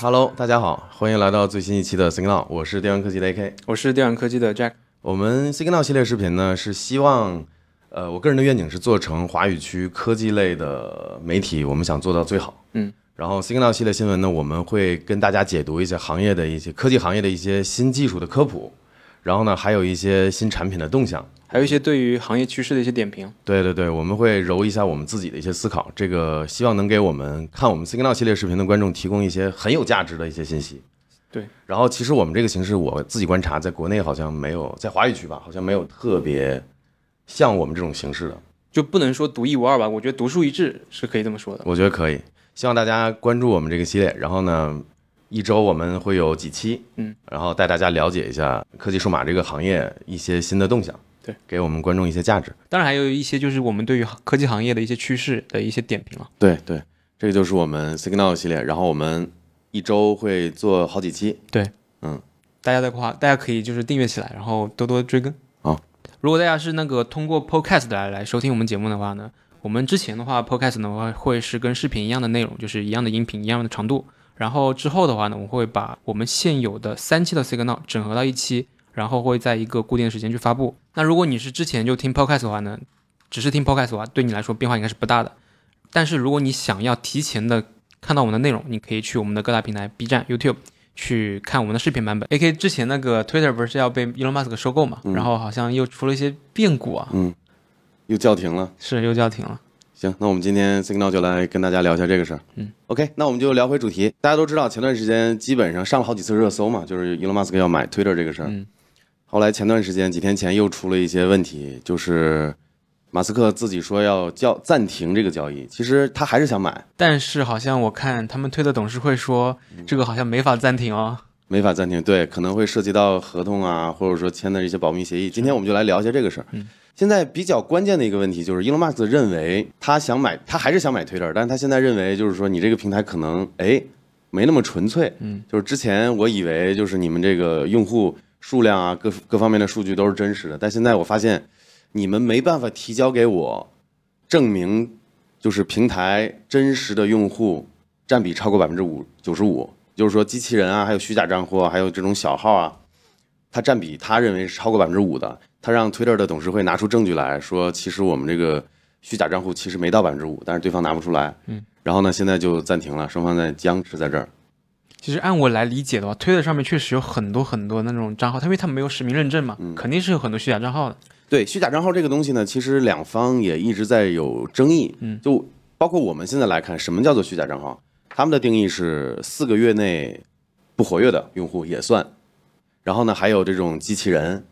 Hello，大家好，欢迎来到最新一期的 Signal，我是电玩科技的 AK。我是电玩科技的 Jack。我们 Signal 系列视频呢，是希望，呃，我个人的愿景是做成华语区科技类的媒体，我们想做到最好。嗯，然后 Signal 系列新闻呢，我们会跟大家解读一些行业的一些科技行业的一些新技术的科普，然后呢，还有一些新产品的动向。还有一些对于行业趋势的一些点评。对对对，我们会揉一下我们自己的一些思考，这个希望能给我们看我们 Signal 系列视频的观众提供一些很有价值的一些信息。对，然后其实我们这个形式，我自己观察，在国内好像没有，在华语区吧，好像没有特别像我们这种形式的。就不能说独一无二吧？我觉得独树一帜是可以这么说的。我觉得可以，希望大家关注我们这个系列。然后呢，一周我们会有几期，嗯，然后带大家了解一下科技数码这个行业一些新的动向，对，给我们观众一些价值。当然还有一些就是我们对于科技行业的一些趋势的一些点评了。对对，这个就是我们 Signal 系列。然后我们一周会做好几期。对，嗯，大家的话，大家可以就是订阅起来，然后多多追更。好，如果大家是那个通过 Podcast 来来收听我们节目的话呢，我们之前的话 Podcast 的话会是跟视频一样的内容，就是一样的音频，一样的长度。然后之后的话呢，我们会把我们现有的三期的 Signal 整合到一期，然后会在一个固定的时间去发布。那如果你是之前就听 Podcast 的话呢，只是听 Podcast 的话，对你来说变化应该是不大的。但是如果你想要提前的看到我们的内容，你可以去我们的各大平台 B 站、YouTube 去看我们的视频版本。AK 之前那个 Twitter 不是要被 Elon Musk 收购嘛，嗯然后好像又出了一些变故啊，嗯，又叫停了。是又叫停了。行，那我们今天 Signal 就来跟大家聊一下这个事儿。嗯，OK，那我们就聊回主题。大家都知道，前段时间基本上上了好几次热搜嘛，就是 Elon Musk 要买 Twitter 这个事儿。嗯后来前段时间几天前又出了一些问题，就是马斯克自己说要叫暂停这个交易，其实他还是想买，但是好像我看他们推的董事会说，嗯这个好像没法暂停哦。没法暂停。对，可能会涉及到合同啊，或者说签的一些保密协议。今天我们就来聊一下这个事儿。嗯现在比较关键的一个问题就是，Elon Musk 认为他想买，他还是想买 Twitter，但是他现在认为就是说你这个平台可能哎没那么纯粹，嗯，就是之前我以为就是你们这个用户数量啊各各方面的数据都是真实的，但现在我发现你们没办法提交给我证明，就是平台真实的用户占比超过百分之五九十五，就是说机器人啊，还有虚假账户啊，还有这种小号啊，它占比他认为是超过百分之五的。他让 Twitter 的董事会拿出证据来说，其实我们这个虚假账户其实没到百分之五，但是对方拿不出来。嗯，然后呢，现在就暂停了，双方在僵持在这儿。其实按我来理解的话，推特上面确实有很多很多那种账号，他因为它没有实名认证嘛，嗯肯定是有很多虚假账号的。对虚假账号这个东西呢，其实两方也一直在有争议。嗯，就包括我们现在来看，什么叫做虚假账号？他们的定义是四个月内不活跃的用户也算。然后呢，还有这种机器人，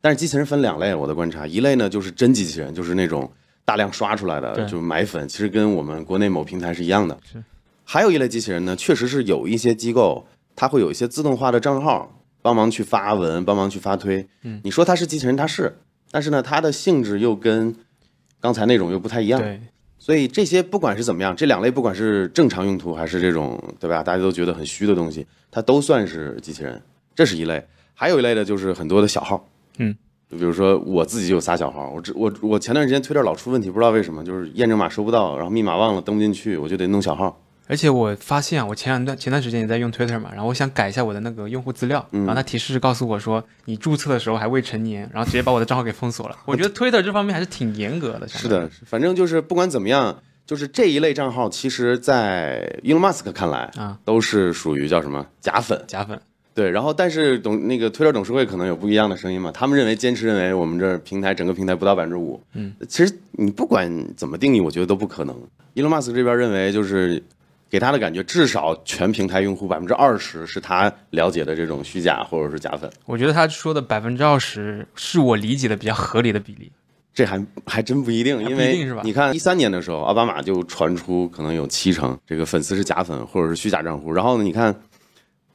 但是机器人分两类，我的观察，一类呢就是真机器人，就是那种大量刷出来的，对就买粉，其实跟我们国内某平台是一样的。是。还有一类机器人呢，确实是有一些机构，它会有一些自动化的账号，帮忙去发文，帮忙去发推。嗯，你说它是机器人，它是，但是呢，它的性质又跟刚才那种又不太一样。对，所以这些不管是怎么样，这两类不管是正常用途还是这种对吧，大家都觉得很虚的东西，它都算是机器人，这是一类。还有一类的就是很多的小号，嗯，就比如说我自己就有仨小号，我这我我前段时间推特老出问题，不知道为什么，就是验证码收不到，然后密码忘了登不进去，我就得弄小号。而且我发现啊，我前两段前段时间也在用 Twitter 嘛，然后我想改一下我的那个用户资料，嗯然后它提示告诉我说你注册的时候还未成年，然后直接把我的账号给封锁了。我觉得 Twitter 这方面还是挺严格的。是的，反正就是不管怎么样，就是这一类账号，其实在 Elon Musk 看来啊，都是属于叫什么假粉。假粉，对，然后但是董那个推特董事会可能有不一样的声音嘛，他们认为坚持认为我们这儿平台整个平台不到百分之五，嗯，其实你不管怎么定义，我觉得都不可能。伊隆马斯克这边认为就是给他的感觉，至少全平台用户百分之二十是他了解的这种虚假或者是假粉，我觉得他说的百分之二十是我理解的比较合理的比例。这还还真不一定，因为你看一三年的时候，奥巴马就传出可能有七成这个粉丝是假粉或者是虚假账户，然后呢，你看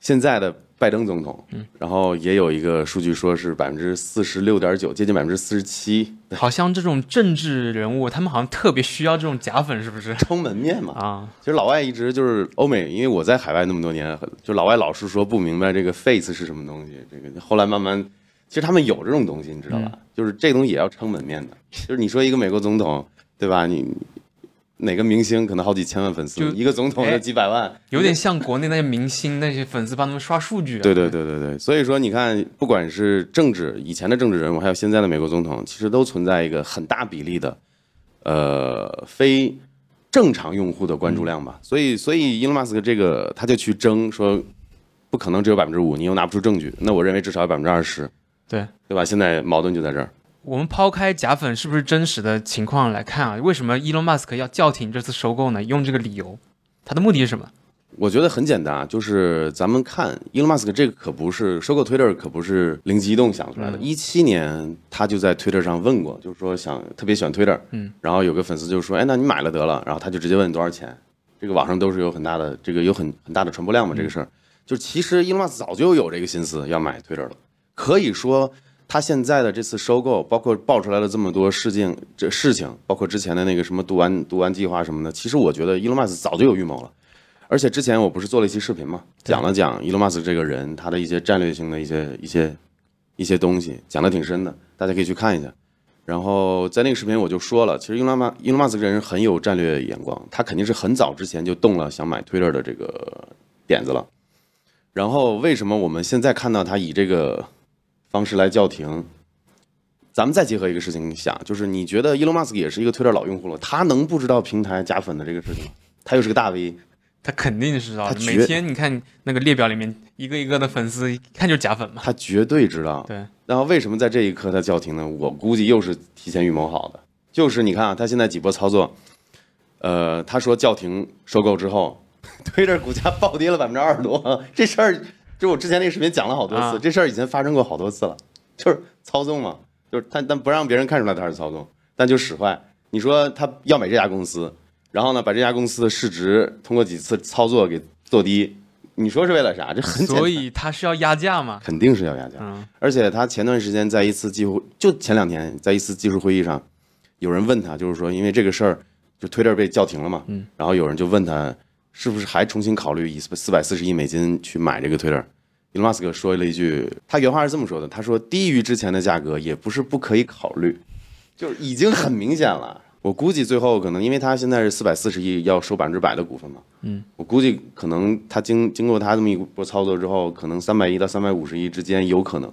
现在的拜登总统，嗯，然后也有一个数据说是百分之四十六点九，接近百分之四十七，好像这种政治人物，他们好像特别需要这种假粉，是不是？撑门面嘛。啊，其实老外一直就是欧美，因为我在海外那么多年，就老外老是说不明白这个 face 是什么东西。这个后来慢慢，其实他们有这种东西，你知道吧？就是这东西也要撑门面的。就是你说一个美国总统，对吧？你哪个明星可能好几千万粉丝就，一个总统哎就几百万，有点像国内那些明星那些粉丝帮他们刷数据、啊。对对对对对，所以说你看，不管是政治以前的政治人物，还有现在的美国总统，其实都存在一个很大比例的，呃，非正常用户的关注量吧。所以，所以伊隆马斯克这个他就去争说，不可能只有百分之五，你又拿不出证据，那我认为至少有百分之二十，对对吧？现在矛盾就在这儿。我们抛开假粉是不是真实的情况来看啊，为什么 Elon Musk 要叫停这次收购呢？用这个理由，他的目的是什么？我觉得很简单啊，就是咱们看 Elon Musk 这个可不是收购 Twitter，可不是灵机一动想出来的。一七、年他就在 Twitter 上问过，就是说想特别喜欢 Twitter，嗯，然后有个粉丝就说，哎，那你买了得了，然后他就直接问多少钱。这个网上都是有很大的这个有很很大的传播量嘛，这个事儿，就其实 Elon Musk 早就有这个心思要买 Twitter 了，可以说他现在的这次收购，包括爆出来了这么多事情，这事情，包括之前的那个什么读完读完计划什么的，其实我觉得伊隆马斯克早就有预谋了。而且之前我不是做了一期视频嘛，讲了讲伊隆马斯克这个人他的一些战略性的一些一些一些东西，讲的挺深的，大家可以去看一下。然后在那个视频我就说了，其实伊隆马伊隆马斯克这人很有战略眼光，他肯定是很早之前就动了想买 Twitter 的这个点子了。然后为什么我们现在看到他以这个方式来叫停？咱们再结合一个事情想，就是你觉得伊隆马斯克也是一个 Twitter 老用户了，他能不知道平台假粉的这个事情吗？他又是个大 V，他肯定是知道。他每天你看那个列表里面一个一个的粉丝，一看就是假粉嘛。他绝对知道。对，然后为什么在这一刻他叫停呢？我估计又是提前预谋好的。就是你看啊，他现在几波操作，呃，他说叫停收购之后，推特股价暴跌了百分之二十多，这事儿就我之前那个视频讲了好多次，啊这事儿以前发生过好多次了，就是操纵嘛，就是他但不让别人看出来他是操纵，但就使坏。你说他要买这家公司，然后呢把这家公司的市值通过几次操作给做低，你说是为了啥？这很所以他是要压价吗。肯定是要压价。嗯，而且他前段时间在一次技术，就前两天在一次技术会议上，有人问他，就是说因为这个事儿，就 Twitter 被叫停了嘛，嗯，然后有人就问他，是不是还重新考虑以四百四十亿美金去买这个 Twitter？伊隆马斯克说了一句，他原话是这么说的，他说低于之前的价格也不是不可以考虑，就是已经很明显了。我估计最后可能，因为他现在是四百四十亿要收百分之百的股份嘛，嗯，我估计可能他经经过他这么一波操作之后，可能三百亿到三百五十亿之间有可能。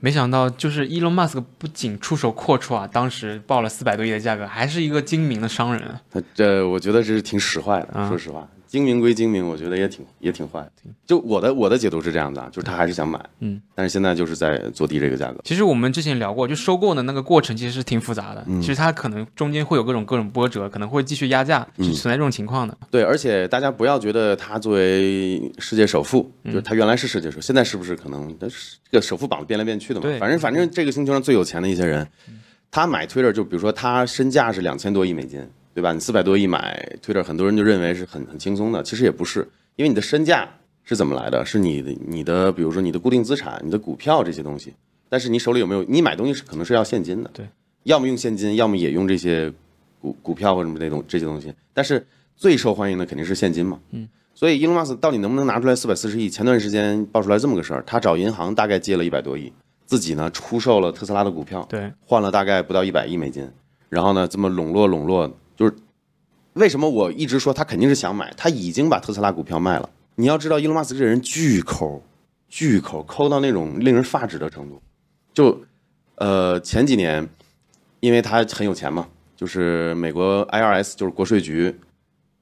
没想到就是伊隆马斯克不仅出手阔绰啊，当时报了四百多亿的价格，还是一个精明的商人啊。他这我觉得这是挺使坏的，啊说实话，精明归精明，我觉得也挺也挺坏的。就我的我的解读是这样的啊，就是他还是想买，嗯，但是现在就是在做低这个价格。其实我们之前聊过，就收购的那个过程其实是挺复杂的。嗯其实它可能中间会有各种各种波折，可能会继续压价，嗯是存在这种情况的。对，而且大家不要觉得他作为世界首富，嗯就是他原来是世界首富，现在是不是可能这个首富榜变来变去的嘛？对反正反正这个星球上最有钱的一些人，他买 Twitter 就比如说他身价是两千多亿美金，对吧？你四百多亿买 Twitter，很多人就认为是很很轻松的，其实也不是，因为你的身价是怎么来的？是你的你的比如说你的固定资产、你的股票这些东西，但是你手里有没有？你买东西是可能是要现金的，对，要么用现金，要么也用这些股股票或者什么这种这些东西，但是最受欢迎的肯定是现金嘛，嗯。所以，伊隆马斯克到底能不能拿出来四百四十亿？前段时间爆出来这么个事儿，他找银行大概借了一百多亿，自己呢出售了特斯拉的股票，对，换了大概不到一百亿美金，然后呢这么笼络笼络，就是为什么我一直说他肯定是想买，他已经把特斯拉股票卖了。你要知道，伊隆马斯克这人巨抠，巨抠，抠到那种令人发指的程度。就呃前几年，因为他很有钱嘛，就是美国 IRS 就是国税局，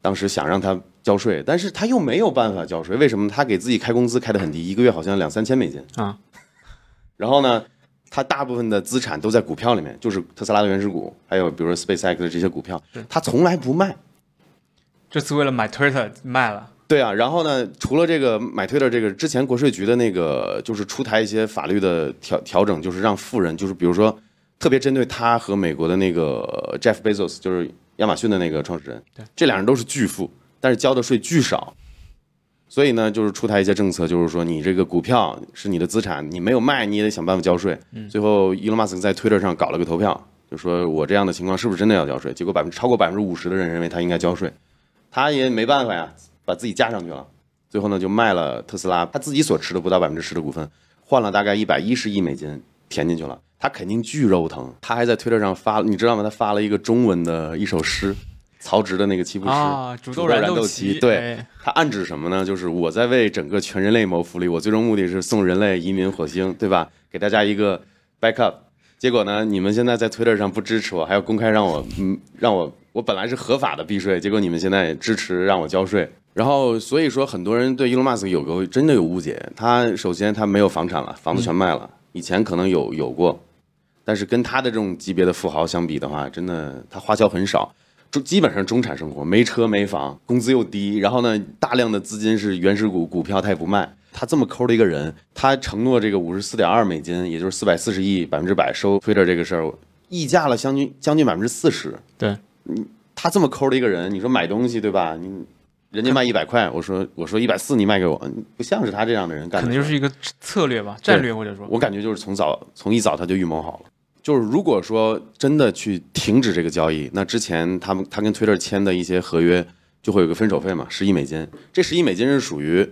当时想让他交税，但是他又没有办法交税，为什么？他给自己开工资开的很低，一个月好像两三千美金啊。然后呢，他大部分的资产都在股票里面，就是特斯拉的原始股，还有比如说 SpaceX 的这些股票，他从来不卖。这次为了买 Twitter 卖了。对啊，然后呢，除了这个买 Twitter 这个，之前国税局的那个就是出台一些法律的调调整，就是让富人，就是比如说特别针对他和美国的那个 Jeff Bezos，就是亚马逊的那个创始人，对，这两人都是巨富，但是交的税巨少，所以呢，就是出台一些政策，就是说你这个股票是你的资产，你没有卖，你也得想办法交税。最后，伊隆马斯克在推特上搞了个投票，就说我这样的情况是不是真的要交税？结果百分之超过百分之五十的人认为他应该交税，他也没办法呀。把自己加上去了，最后呢就卖了特斯拉，他自己所持的不到百分之十的股份，换了大概一百一十亿美金填进去了。他肯定巨肉疼，他还在推特上发，你知道吗？他发了一个中文的一首诗，曹植的那个七步诗，啊，煮煮豆燃豆萁对哎它暗指什么呢？就是我在为整个全人类谋福利，我最终目的是送人类移民火星，对吧？给大家一个 backup。结果呢，你们现在在 Twitter 上不支持我，还要公开让我，嗯，让我，我本来是合法的避税，结果你们现在支持让我交税。然后，所以说很多人对 Elon Musk 有个真的有误解。他首先他没有房产了，房子全卖了，以前可能有有过，但是跟他的这种级别的富豪相比的话，真的他花销很少。中基本上中产生活，没车没房，工资又低，然后呢，大量的资金是原始股股票，他也不卖。他这么抠的一个人，他承诺这个五十四点二美金，也就是四百四十亿，百分之百收 Twitter 这个事儿，溢价了将近将近百分之四十。对，他这么抠的一个人，你说买东西对吧？你人家卖一百块，我说我说一百四，你卖给我，不像是他这样的人干的事儿。可能就是一个策略吧，战略或者说，我感觉就是从早从一早他就预谋好了。就是如果说真的去停止这个交易，那之前他们他跟 Twitter 签的一些合约就会有个分手费嘛，十亿美金。这十亿美金是属于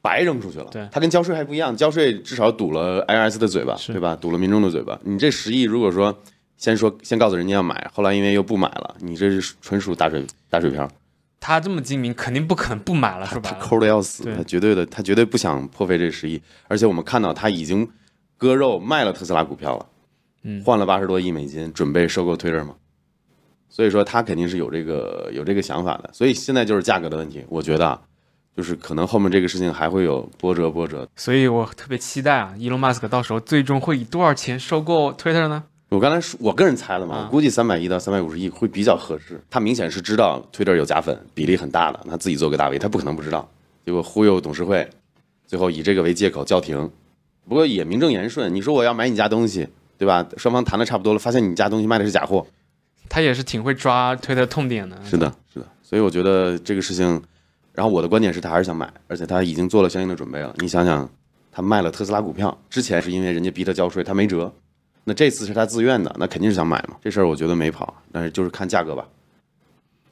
白扔出去了，对它跟交税还不一样，交税至少堵了 IRS 的嘴巴，对吧？堵了民众的嘴巴。你这十亿如果说先说先告诉人家要买，后来因为又不买了，你这是纯属打水打水漂。他这么精明，肯定不可能不买了，是吧他。抠的要死，他绝对的，他绝对不想破费这十亿。而且我们看到他已经割肉卖了特斯拉股票了，嗯换了八十多亿美金，准备收购 Twitter 嘛。所以说他肯定是有这个有这个想法的。所以现在就是价格的问题，我觉得啊，就是可能后面这个事情还会有波折波折。所以我特别期待啊，伊隆马斯克到时候最终会以多少钱收购 Twitter 呢？我刚才说，我个人猜了嘛，啊我估计三百亿到三百五十亿会比较合适。他明显是知道 Twitter 有假粉，比例很大的，他自己做个大 V，他不可能不知道。结果忽悠董事会，最后以这个为借口叫停。不过也名正言顺，你说我要买你家东西，对吧？双方谈的差不多了，发现你家东西卖的是假货。他也是挺会抓 Twitter 的痛点的。是的，是的。所以我觉得这个事情，然后我的观点是他还是想买，而且他已经做了相应的准备了。你想想，他卖了特斯拉股票，之前是因为人家逼他交税，他没辙。那这次是他自愿的，那肯定是想买嘛。这事儿我觉得没跑，但是就是看价格吧。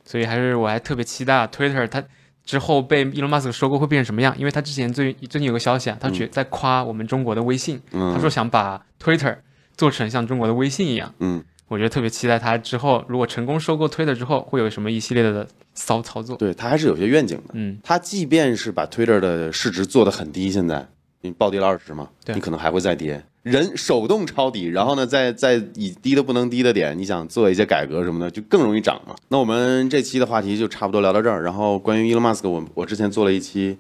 所以还是我还特别期待啊 Twitter 它之后被伊隆马斯克收购会变成什么样，因为他之前最最近有个消息啊，他觉在夸我们中国的微信，嗯，他说想把 Twitter 做成像中国的微信一样。嗯，我觉得特别期待他之后如果成功收购 Twitter 之后会有什么一系列的骚操作。对他还是有些愿景的。嗯，他即便是把 Twitter 的市值做得很低，现在你暴跌了二十嘛，对你可能还会再跌。人手动抄底，然后呢，再再以低的不能低的点，你想做一些改革什么的，就更容易涨嘛。那我们这期的话题就差不多聊到这儿。然后关于 Elon Musk，我我之前做了一期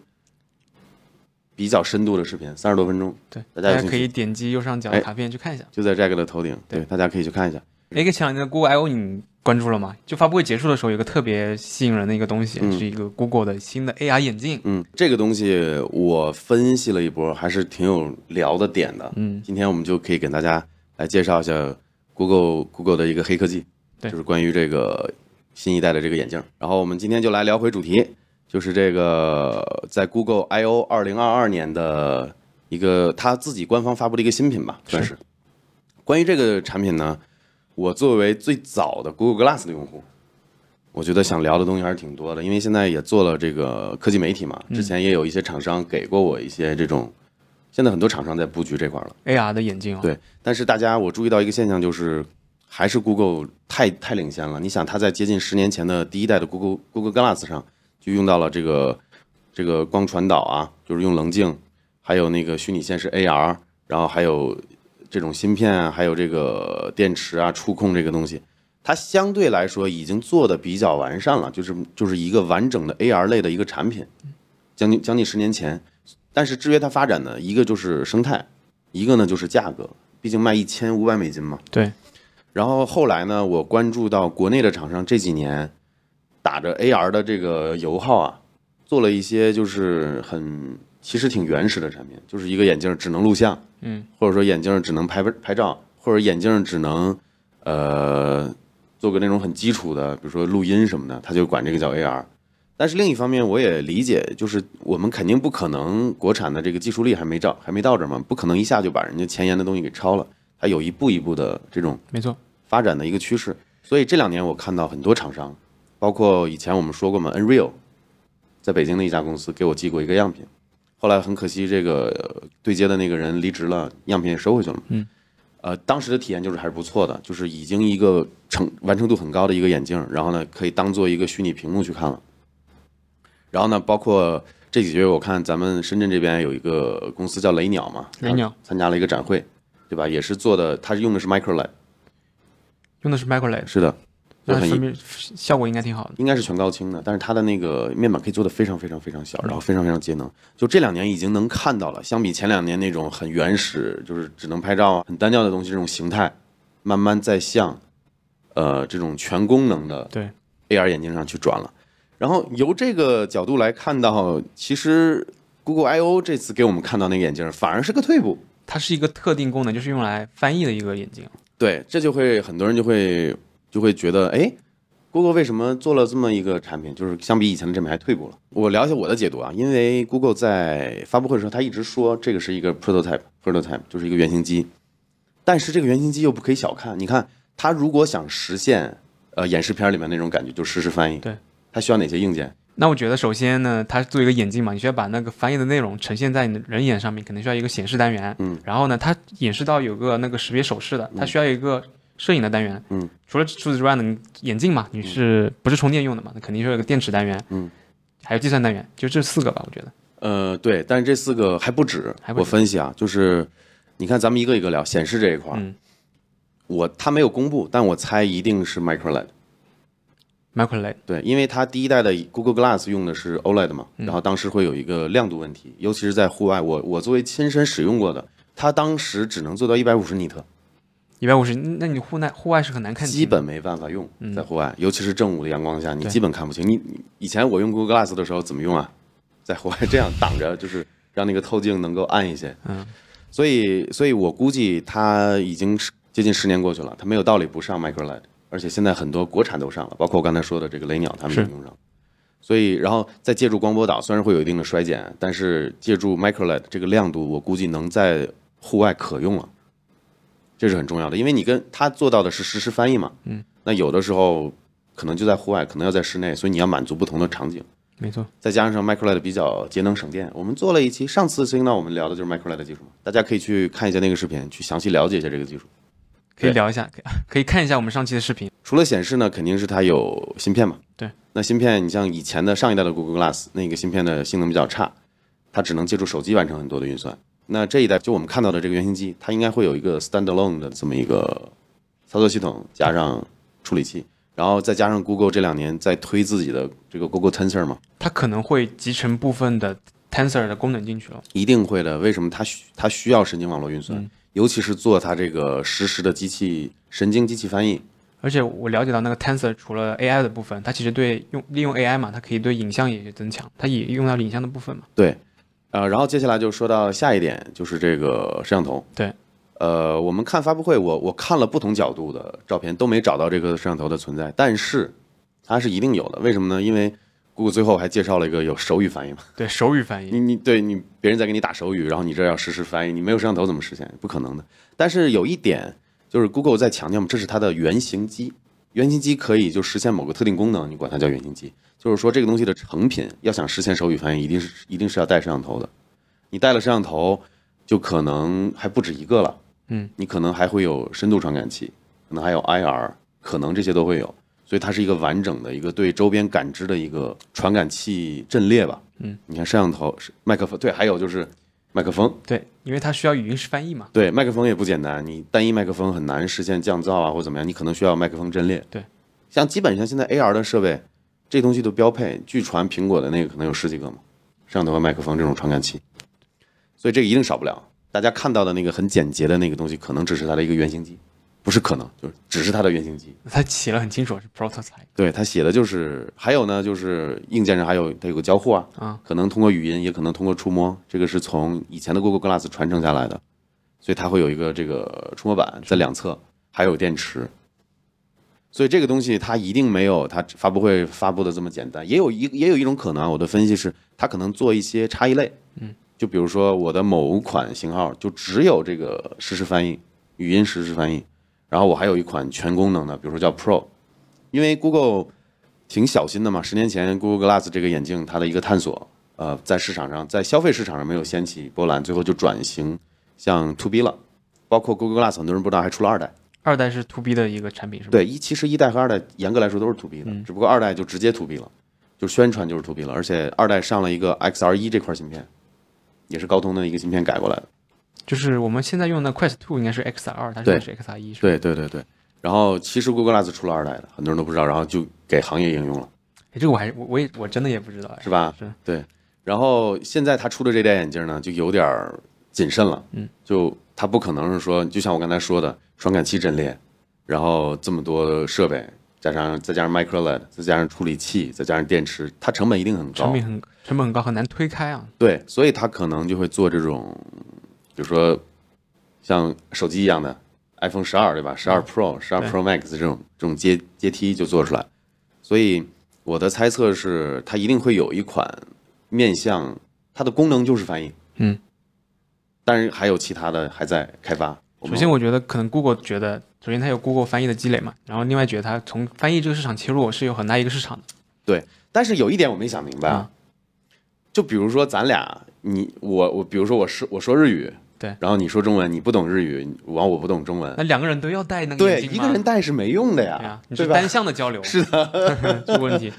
比较深度的视频，三十多分钟，对，大家可以点击右上角的哎卡片去看一下。就在 Jack 的头顶，对对，大家可以去看一下。那个前两天的 Google I/O 你关注了吗？就发布会结束的时候，有个特别吸引人的一个东西，嗯是一个 Google 的新的 AR 眼镜。嗯，这个东西我分析了一波，还是挺有聊的点的。嗯，今天我们就可以给大家来介绍一下 Google Google 的一个黑科技，对就是关于这个新一代的这个眼镜。然后我们今天就来聊回主题，就是这个在 Google I O 二零二二年的一个他自己官方发布的一个新品吧，算是。关于这个产品呢，我作为最早的 Google Glass 的用户，我觉得想聊的东西还是挺多的，因为现在也做了这个科技媒体嘛，之前也有一些厂商给过我一些这种，现在很多厂商在布局这块了。AR 的眼镜哦，对，但是大家我注意到一个现象，就是还是 Google 太太领先了。你想，它在接近十年前的第一代的 Google Google Glass 上就用到了这个这个光传导啊，就是用棱镜，还有那个虚拟现实 AR，然后还有这种芯片啊，还有这个电池啊、触控这个东西，它相对来说已经做的比较完善了，就是就是一个完整的 AR 类的一个产品，将近将近十年前。但是制约它发展的一个就是生态，一个呢就是价格，毕竟卖一千五百美金嘛。对。然后后来呢，我关注到国内的厂商这几年打着 AR 的这个油耗啊，做了一些就是很其实挺原始的产品，就是一个眼镜只能录像，嗯，或者说眼镜只能拍拍照，或者眼镜只能呃做个那种很基础的，比如说录音什么的，他就管这个叫 AR。但是另一方面，我也理解，就是我们肯定不可能国产的这个技术力还没到，还没到这儿嘛，不可能一下就把人家前沿的东西给超了，它有一步一步的这种没错，发展的一个趋势。所以这两年我看到很多厂商，包括以前我们说过嘛，Nreal，在北京的一家公司给我寄过一个样品，后来很可惜这个呃对接的那个人离职了，样品也收回去了。嗯。呃，当时的体验就是还是不错的，就是已经一个成完成度很高的一个眼镜，然后呢，可以当做一个虚拟屏幕去看了。然后呢，包括这几个月，我看咱们深圳这边有一个公司叫雷鸟嘛，雷鸟参加了一个展会，对吧？也是做的，它是用的是 Micro LED，用的是 Micro LED，是的，那说明效果应该挺好的。应该是全高清的，但是它的那个面板可以做的非常非常非常小，然后非常非常节能。就这两年已经能看到了，相比前两年那种很原始，就是只能拍照啊、很单调的东西这种形态，慢慢在向呃这种全功能的对 AR 眼镜上去转了。然后由这个角度来看到，其实 Google I/O 这次给我们看到那个眼镜反而是个退步。它是一个特定功能，就是用来翻译的一个眼镜。对，这就会很多人就会就会觉得，哎，Google 为什么做了这么一个产品，就是相比以前的产品还退步了？我聊一下我的解读啊，因为 Google 在发布会的时候，他一直说这个是一个 prototype，prototype 就是一个原型机，但是这个原型机又不可以小看，你看它如果想实现呃演示片里面那种感觉，就实时翻译，对，它需要哪些硬件？那我觉得首先呢，它作为一个眼镜嘛，你需要把那个翻译的内容呈现在你的人眼上面，可能需要一个显示单元。嗯，然后呢，它演示到有个那个识别手势的，它需要一个摄影的单元。嗯，除了除此之外呢，你眼镜嘛，你是不是充电用的嘛？那肯定是有个电池单元。嗯，还有计算单元，就这四个吧，我觉得。呃，对，但是这四个还不止。还不止我分析啊，就是你看咱们一个一个聊，显示这一块儿，嗯我它没有公布，但我猜一定是 Micro LED。，Micro LED。对，因为它第一代的 Google Glass 用的是 OLED 嘛，嗯然后当时会有一个亮度问题，尤其是在户外，我我作为亲身使用过的，它当时只能做到一百五十尼特，一百五十，那你户内户外是很难看。基本没办法用，在户外，尤其是正午的阳光下，你基本看不清。你你以前我用 Google Glass 的时候怎么用啊？在户外这样挡着，就是让那个透镜能够暗一些。嗯，所以所以我估计它已经是接近十年过去了，它没有道理不上 Micro LED，而且现在很多国产都上了，包括我刚才说的这个雷鸟，他们也是用上。所以，然后再借助光波导，虽然会有一定的衰减，但是借助 Micro LED 这个亮度，我估计能在户外可用了，这是很重要的。因为你跟它做到的是实时翻译嘛，嗯，那有的时候可能就在户外，可能要在室内，所以你要满足不同的场景。没错。再加上 Micro LED 比较节能省电，我们做了一期，上次 Signal 我们聊的就是 Micro LED 技术嘛，大家可以去看一下那个视频，去详细了解一下这个技术。可以聊一下，可以可以看一下我们上期的视频。除了显示呢，肯定是它有芯片嘛。对。那芯片，你像以前的上一代的 Google Glass 那个芯片的性能比较差，它只能借助手机完成很多的运算。那这一代就我们看到的这个原型机，它应该会有一个 standalone 的这么一个操作系统，加上处理器，然后再加上 Google 这两年在推自己的这个 Google Tensor 嘛，它可能会集成部分的 Tensor 的功能进去了。一定会的。为什么它需它需要神经网络运算？嗯尤其是做它这个实时的机器神经机器翻译，而且我了解到那个 Tensor 除了 AI 的部分，它其实对用利用 AI 嘛，它可以对影像也有增强，它也用到影像的部分嘛。对，呃，然后接下来就说到下一点，就是这个摄像头。对，呃，我们看发布会，我我看了不同角度的照片，都没找到这个摄像头的存在，但是它是一定有的。为什么呢？因为 Google 最后还介绍了一个有手语翻译嘛，对，手语翻译。你你对你别人在给你打手语，然后你这要实时翻译，你没有摄像头怎么实现？不可能的。但是有一点就是 Google 在强调嘛，这是它的原型机，原型机可以就实现某个特定功能，你管它叫原型机。就是说这个东西的成品要想实现手语翻译，一定是一定是要带摄像头的。你带了摄像头，就可能还不止一个了。嗯，你可能还会有深度传感器，可能还有 IR，可能这些都会有。所以它是一个完整的一个对周边感知的一个传感器阵列吧。嗯，你看摄像头、是麦克风，对，还有就是麦克风，对，因为它需要语音式翻译嘛。对，麦克风也不简单，你单一麦克风很难实现降噪啊或怎么样，你可能需要麦克风阵列。对，像基本上现在 AR 的设备，这东西都标配，据传苹果的那个可能有十几个嘛，摄像头和麦克风这种传感器，所以这个一定少不了。大家看到的那个很简洁的那个东西，可能只是它的一个原型机，不是可能，就是只是它的原型机。它写了很清楚是 prototype 对它写的就是，还有呢，就是硬件上还有它有个交互啊，啊，可能通过语音，也可能通过触摸，这个是从以前的 Google Glass 传承下来的，所以它会有一个这个触摸板在两侧，还有电池，所以这个东西它一定没有它发布会发布的这么简单，也有一也有一种可能啊，我的分析是它可能做一些差异类，嗯，就比如说我的某款型号就只有这个实时翻译，语音实时翻译，然后我还有一款全功能的，比如说叫 Pro，因为 Google 挺小心的嘛。十年前 Google Glass 这个眼镜，它的一个探索，呃，在市场上，在消费市场上没有掀起波澜，最后就转型向 To B 了。包括 Google Glass，很多人不知道还出了二代。二代是 to B 的一个产品是吧？对，一其实一代和二代严格来说都是 to B 的，嗯只不过二代就直接 to B 了，就宣传就是 to B 了，而且二代上了一个 XR 一这块芯片，也是高通的一个芯片改过来的。就是我们现在用的 Quest Two 应该是 XR，它对是是 XR 一是吧？对对对对。然后其实 Google Glass 出了二代的，很多人都不知道，然后就给行业应用了，哎，这个我还我我也我真的也不知道哎。是吧？是。对。然后现在他出的这代眼镜呢，就有点儿谨慎了，嗯，就它不可能是说，就像我刚才说的，传感器阵列，然后这么多设备，加上再加上 Micro LED，再加上处理器，再加上电池，它成本一定很高成本。很成本很高，很难推开啊。对，所以他可能就会做这种，比如说像手机一样的 iPhone 十二，对吧？十二 Pro、十二 Pro Max 这种这种阶阶梯就做出来。所以我的猜测是，它一定会有一款面向它的功能就是翻译，嗯，但是还有其他的还在开发。首先，我觉得可能 Google 觉得，首先它有 Google 翻译的积累嘛，然后另外觉得它从翻译这个市场切入是有很大一个市场的。对但是有一点我没想明白啊，就比如说咱俩，你我我，比如说我是我说日语，对。然后你说中文，你不懂日语，完我不懂中文，那两个人都要戴那个对，眼镜吗？一个人戴是没用的呀，你是单向的交流，是的，这个问题。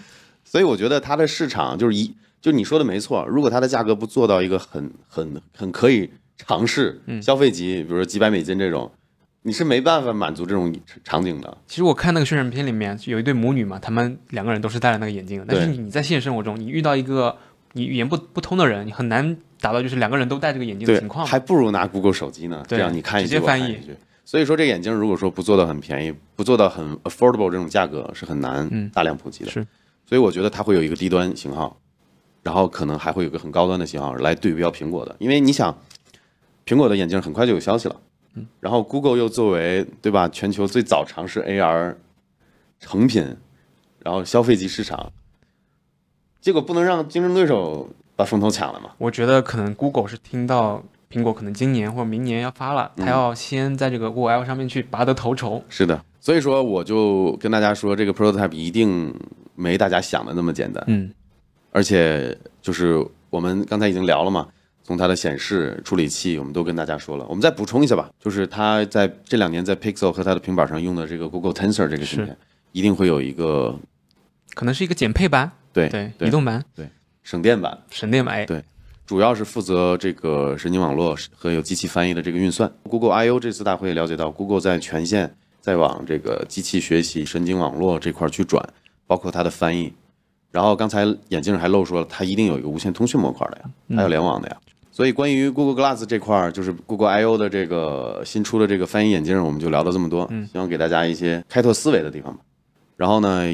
所以我觉得它的市场就是一，就你说的没错，如果它的价格不做到一个很很很可以尝试嗯。消费级，比如说几百美金这种，你是没办法满足这种场景的。其实我看那个宣传片里面有一对母女嘛，她们两个人都是戴了那个眼镜的，但是你在现实生活中，你遇到一个你语言不不通的人，你很难达到就是两个人都戴这个眼镜的情，况。还不如拿 Google 手机呢，这样你看一句直接翻译。所以说这眼镜如果说不做到很便宜，不做到很 affordable 这种价格是很难嗯大量普及的。是，所以我觉得它会有一个低端型号，然后可能还会有一个很高端的型号来对标苹果的，因为你想，苹果的眼镜很快就有消息了，嗯然后 Google 又作为对吧全球最早尝试 AR 成品，然后消费级市场，结果不能让竞争对手把风头抢了嘛？我觉得可能 Google 是听到苹果可能今年或者明年要发了，嗯它要先在这个 Google I/O 上面去拔得头筹。是的，所以说我就跟大家说，这个 prototype 一定没大家想的那么简单。嗯，而且就是我们刚才已经聊了嘛，从它的显示、处理器，我们都跟大家说了。我们再补充一下吧，就是它在这两年在 Pixel 和它的平板上用的这个 Google Tensor 这个芯片，一定会有一个可能是一个减配版，对对，移动版、省电版，省电版。哎对主要是负责这个神经网络和有机器翻译的这个运算。Google I/O 这次大会也了解到，Google 在全线在往这个机器学习、神经网络这块去转，包括它的翻译。然后刚才眼镜还漏说了，它一定有一个无线通讯模块的呀，还有联网的呀。所以关于 Google Glass 这块儿，就是 Google I/O 的这个新出的这个翻译眼镜，我们就聊到这么多。嗯希望给大家一些开拓思维的地方吧。然后呢，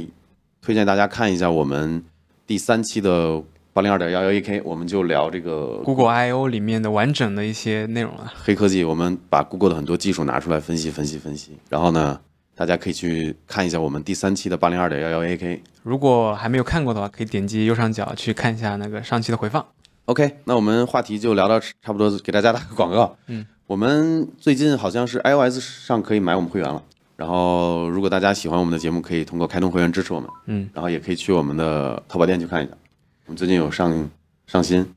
推荐大家看一下我们第三期的八零二点幺幺 AK，我们就聊这个 Google I/O 里面的完整的一些内容了。黑科技，我们把 Google 的很多技术拿出来分析分析分析。然后呢，大家可以去看一下我们第三期的八零二点幺幺 AK。如果还没有看过的话，可以点击右上角去看一下那个上期的回放。OK，那我们话题就聊到差不多，给大家打个广告。嗯，我们最近好像是 iOS 上可以买我们会员了。然后，如果大家喜欢我们的节目，可以通过开通会员支持我们。嗯，然后也可以去我们的淘宝店去看一下。我们最近有上上新，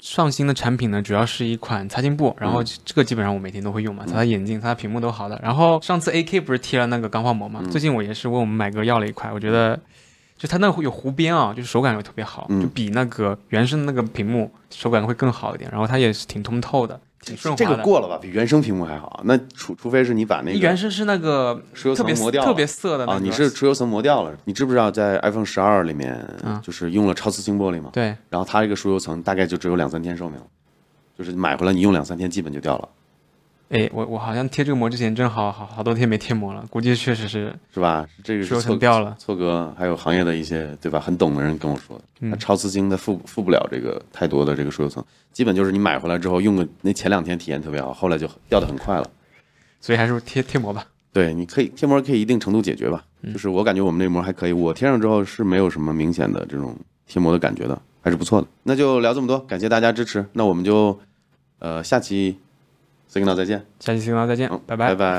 上新的产品呢，主要是一款擦镜布，然嗯后这个基本上我每天都会用嘛，擦擦眼镜、擦擦屏幕都好的。然后上次 AK 不是贴了那个钢化膜嘛，嗯最近我也是问我们买哥要了一块，我觉得就它那个有弧边啊，就是手感会特别好，嗯就比那个原生的那个屏幕手感会更好一点。然后它也是挺通透的，挺顺滑这。个过了吧，比原生屏幕还好。那除除非是你把那个原生是那个石油特别层磨掉了特别色的那个，啊，你是除油层磨掉了。你知不知道在 iPhone 十二里面嗯就是用了超瓷晶玻璃嘛？对然后它这个石油层大概就只有两三天寿命了，就是买回来你用两三天基本就掉了，哎，我我好像贴这个膜之前正好好好多天没贴膜了，估计确实是是吧？这个是错层掉了。错哥还有行业的一些对吧，很懂的人跟我说的，嗯它超瓷晶它负负不了这个太多的这个出油层，基本就是你买回来之后用个那前两天体验特别好，后来就掉的很快了。所以还是贴贴膜吧。对，你可以贴膜可以一定程度解决吧，嗯就是我感觉我们这膜还可以，我贴上之后是没有什么明显的这种贴膜的感觉的，还是不错的。那就聊这么多，感谢大家支持，那我们就呃下期 Signal 再见，下期新闻再见，嗯，拜拜拜拜。